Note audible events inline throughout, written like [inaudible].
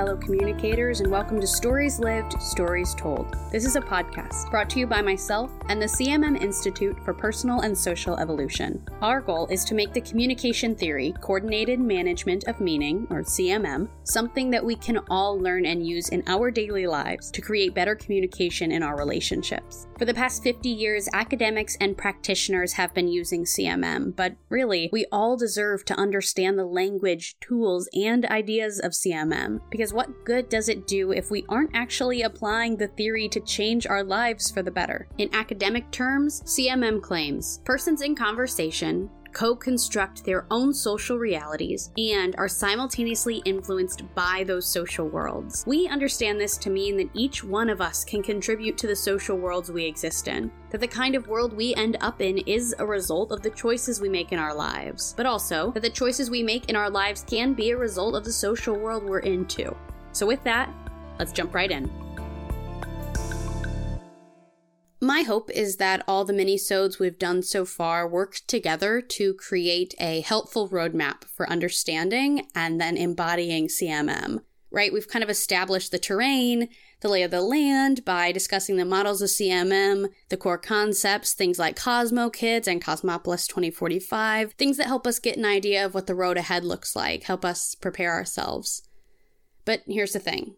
fellow communicators, and welcome to Stories Lived, Stories Told. This is a podcast brought to you by myself and the CMM Institute for Personal and Social Evolution. Our goal is to make the communication theory, Coordinated Management of Meaning, or CMM, something that we can all learn and use in our daily lives to create better communication in our relationships. For the past 50 years, academics and practitioners have been using CMM, but really, we all deserve to understand the language, tools, and ideas of CMM. Because what good does it do if we aren't actually applying the theory to change our lives for the better? In academic terms, CMM claims persons in conversation co construct their own social realities and are simultaneously influenced by those social worlds. We understand this to mean that each one of us can contribute to the social worlds we exist in, that the kind of world we end up in is a result of the choices we make in our lives, but also that the choices we make in our lives can be a result of the social world we're in too. So, with that, let's jump right in. My hope is that all the mini-sodes we've done so far work together to create a helpful roadmap for understanding and then embodying CMM. Right? We've kind of established the terrain, the lay of the land by discussing the models of CMM, the core concepts, things like CosmoKidz and Cosmopolis 2045, things that help us get an idea of what the road ahead looks like, help us prepare ourselves. But here's the thing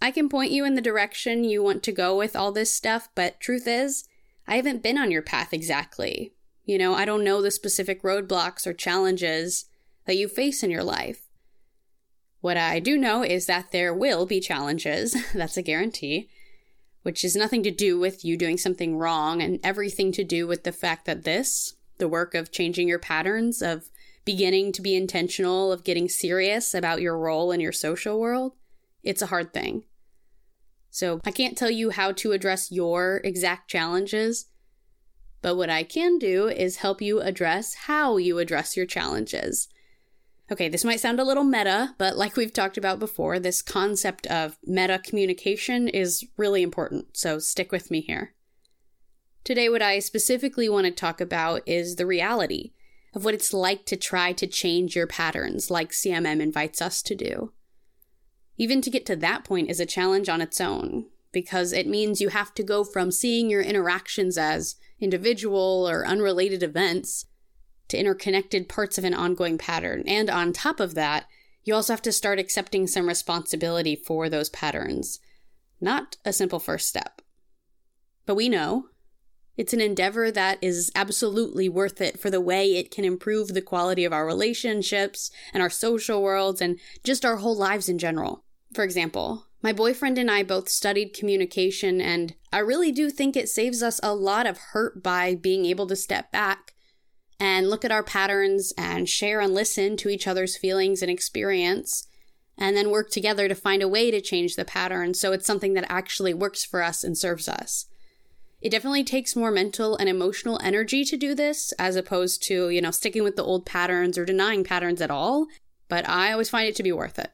I can point you in the direction you want to go with all this stuff, but truth is, I haven't been on your path exactly. You know, I don't know the specific roadblocks or challenges that you face in your life. What I do know is that there will be challenges, [laughs] that's a guarantee, which is nothing to do with you doing something wrong and everything to do with the fact that this, the work of changing your patterns, of beginning to be intentional, of getting serious about your role in your social world, it's a hard thing. So I can't tell you how to address your exact challenges, but what I can do is help you address how you address your challenges. Okay, this might sound a little meta, but like we've talked about before, this concept of meta communication is really important, so stick with me here. Today, what I specifically want to talk about is the reality of what it's like to try to change your patterns, like CMM invites us to do. Even to get to that point is a challenge on its own, because it means you have to go from seeing your interactions as individual or unrelated events to interconnected parts of an ongoing pattern. And on top of that, you also have to start accepting some responsibility for those patterns. Not a simple first step. But we know it's an endeavor that is absolutely worth it for the way it can improve the quality of our relationships and our social worlds and just our whole lives in general. For example, my boyfriend and I both studied communication, and I really do think it saves us a lot of hurt by being able to step back and look at our patterns and share and listen to each other's feelings and experience, and then work together to find a way to change the pattern so it's something that actually works for us and serves us. It definitely takes more mental and emotional energy to do this as opposed to, you know, sticking with the old patterns or denying patterns at all, but I always find it to be worth it.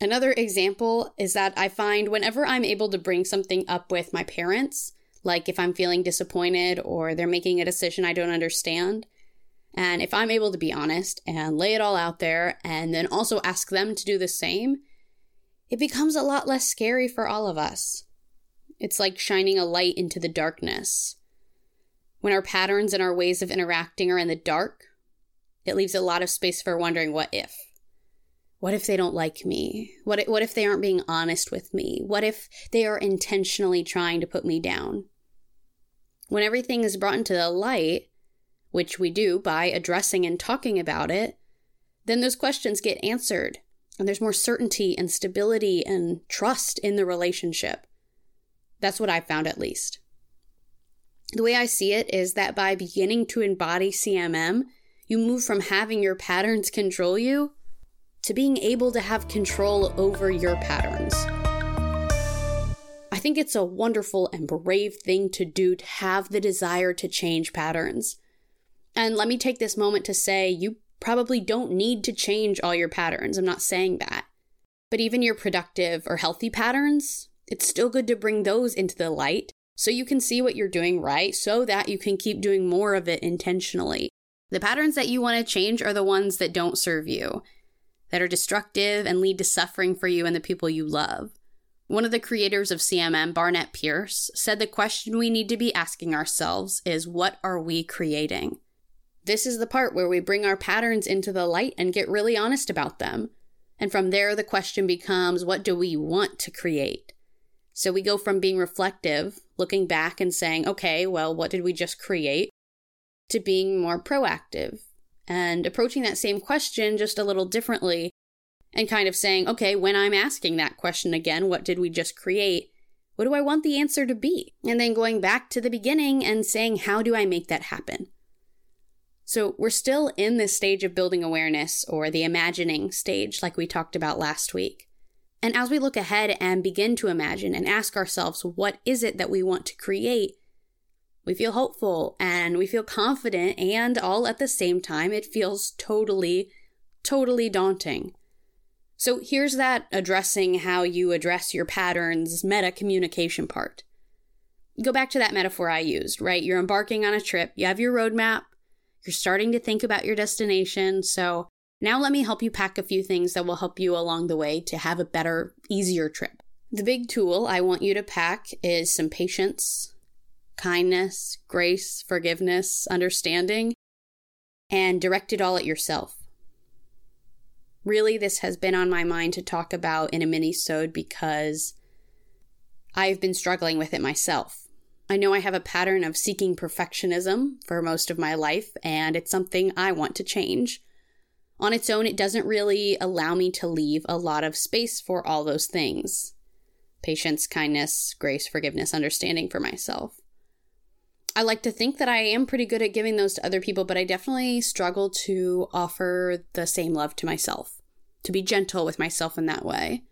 Another example is that I find whenever I'm able to bring something up with my parents, like if I'm feeling disappointed or they're making a decision I don't understand, and if I'm able to be honest and lay it all out there and then also ask them to do the same, it becomes a lot less scary for all of us. It's like shining a light into the darkness. When our patterns and our ways of interacting are in the dark, it leaves a lot of space for wondering what if. What if they don't like me? What if, what if they aren't being honest with me? What if they are intentionally trying to put me down? When everything is brought into the light, which we do by addressing and talking about it, then those questions get answered and there's more certainty and stability and trust in the relationship. That's what I found at least. The way I see it is that by beginning to embody CMM, you move from having your patterns control you to being able to have control over your patterns. I think it's a wonderful and brave thing to do to have the desire to change patterns. And let me take this moment to say you probably don't need to change all your patterns. I'm not saying that. But even your productive or healthy patterns, it's still good to bring those into the light so you can see what you're doing right so that you can keep doing more of it intentionally. The patterns that you want to change are the ones that don't serve you that are destructive and lead to suffering for you and the people you love. One of the creators of CMM, Barnett Pearce, said the question we need to be asking ourselves is what are we creating? This is the part where we bring our patterns into the light and get really honest about them. And from there, the question becomes what do we want to create? So we go from being reflective, looking back and saying, okay, well, what did we just create? to being more proactive and approaching that same question just a little differently and kind of saying, okay, when I'm asking that question again, what did we just create? What do I want the answer to be? And then going back to the beginning and saying, how do I make that happen? So we're still in this stage of building awareness or the imagining stage, like we talked about last week. And as we look ahead and begin to imagine and ask ourselves, what is it that we want to create? We feel hopeful and we feel confident, and all at the same time, it feels totally, totally daunting. So here's that addressing how you address your patterns meta communication part. Go back to that metaphor I used, right? You're embarking on a trip, you have your roadmap, you're starting to think about your destination, so now, let me help you pack a few things that will help you along the way to have a better, easier trip. The big tool I want you to pack is some patience, kindness, grace, forgiveness, understanding, and direct it all at yourself. Really, this has been on my mind to talk about in a mini-sode because I've been struggling with it myself. I know I have a pattern of seeking perfectionism for most of my life, and it's something I want to change. On its own, it doesn't really allow me to leave a lot of space for all those things patience, kindness, grace, forgiveness, understanding for myself. I like to think that I am pretty good at giving those to other people, but I definitely struggle to offer the same love to myself, to be gentle with myself in that way.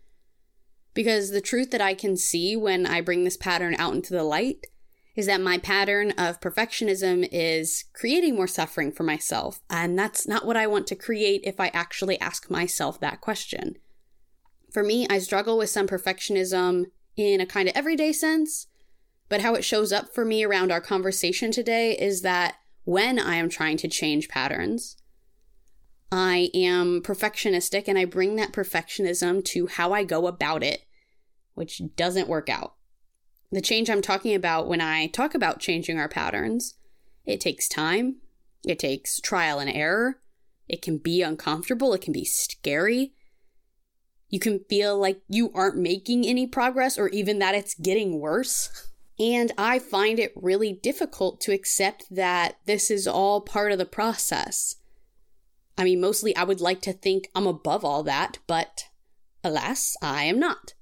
Because the truth that I can see when I bring this pattern out into the light is that my pattern of perfectionism is creating more suffering for myself. And that's not what I want to create if I actually ask myself that question. For me, I struggle with some perfectionism in a kind of everyday sense, but how it shows up for me around our conversation today is that when I am trying to change patterns, I am perfectionistic and I bring that perfectionism to how I go about it, which doesn't work out. The change I'm talking about when I talk about changing our patterns, it takes time, it takes trial and error, it can be uncomfortable, it can be scary. You can feel like you aren't making any progress or even that it's getting worse. And I find it really difficult to accept that this is all part of the process. I mean, mostly I would like to think I'm above all that, but alas, I am not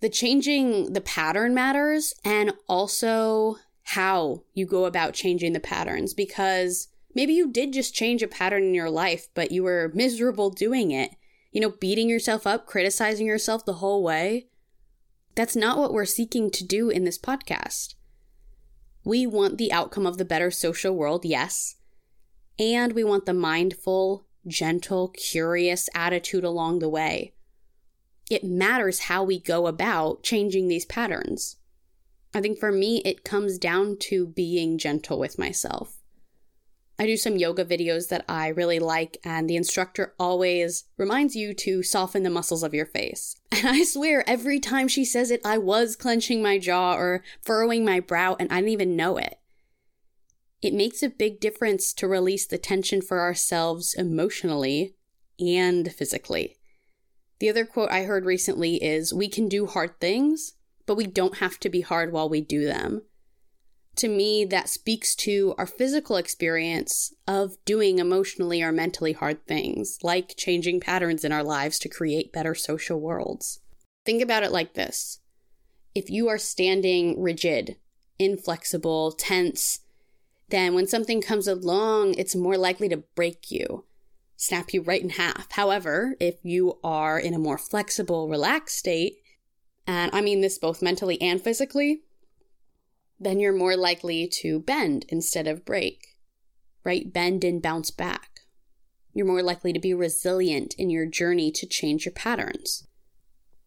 the changing the pattern matters and also how you go about changing the patterns because maybe you did just change a pattern in your life, but you were miserable doing it. You know, beating yourself up, criticizing yourself the whole way. That's not what we're seeking to do in this podcast. We want the outcome of the better social world, yes. And we want the mindful, gentle, curious attitude along the way it matters how we go about changing these patterns. I think for me, it comes down to being gentle with myself. I do some yoga videos that I really like, and the instructor always reminds you to soften the muscles of your face. [laughs] And I swear, every time she says it, I was clenching my jaw or furrowing my brow, and I didn't even know it. It makes a big difference to release the tension for ourselves emotionally and physically. The other quote I heard recently is We can do hard things, but we don't have to be hard while we do them. To me, that speaks to our physical experience of doing emotionally or mentally hard things, like changing patterns in our lives to create better social worlds. Think about it like this if you are standing rigid, inflexible, tense, then when something comes along, it's more likely to break you snap you right in half. However, if you are in a more flexible, relaxed state, and I mean this both mentally and physically, then you're more likely to bend instead of break, right? Bend and bounce back. You're more likely to be resilient in your journey to change your patterns.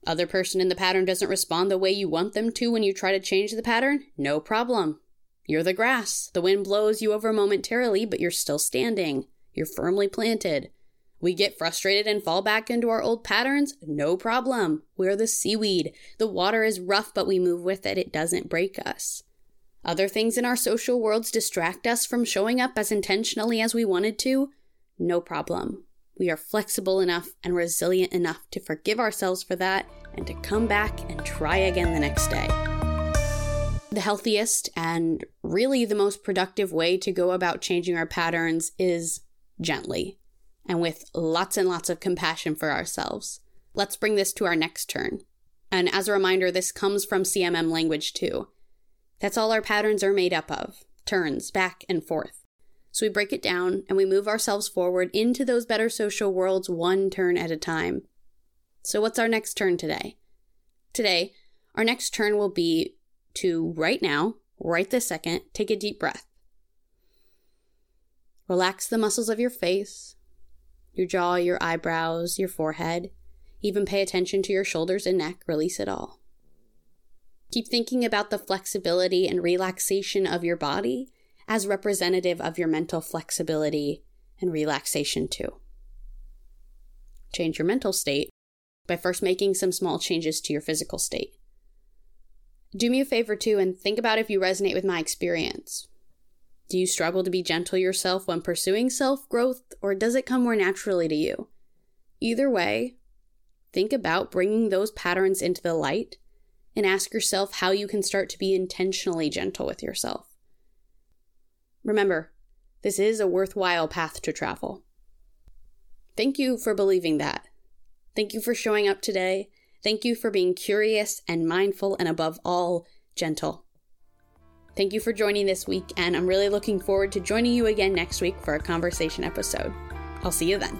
Other person in the pattern doesn't respond the way you want them to when you try to change the pattern? No problem. You're the grass. The wind blows you over momentarily, but you're still standing. You're firmly planted. We get frustrated and fall back into our old patterns? No problem. We're the seaweed. The water is rough, but we move with it. It doesn't break us. Other things in our social worlds distract us from showing up as intentionally as we wanted to? No problem. We are flexible enough and resilient enough to forgive ourselves for that and to come back and try again the next day. The healthiest and really the most productive way to go about changing our patterns is gently and with lots and lots of compassion for ourselves. Let's bring this to our next turn. And as a reminder, this comes from CMM language too. That's all our patterns are made up of turns back and forth. So we break it down and we move ourselves forward into those better social worlds one turn at a time. So, what's our next turn today? Today, our next turn will be to right now, right this second, take a deep breath. Relax the muscles of your face, your jaw, your eyebrows, your forehead. Even pay attention to your shoulders and neck, release it all. Keep thinking about the flexibility and relaxation of your body as representative of your mental flexibility and relaxation, too. Change your mental state by first making some small changes to your physical state. Do me a favor, too, and think about if you resonate with my experience. Do you struggle to be gentle yourself when pursuing self growth, or does it come more naturally to you? Either way, think about bringing those patterns into the light and ask yourself how you can start to be intentionally gentle with yourself. Remember, this is a worthwhile path to travel. Thank you for believing that. Thank you for showing up today. Thank you for being curious and mindful and above all, gentle. Thank you for joining this week, and I'm really looking forward to joining you again next week for a conversation episode. I'll see you then.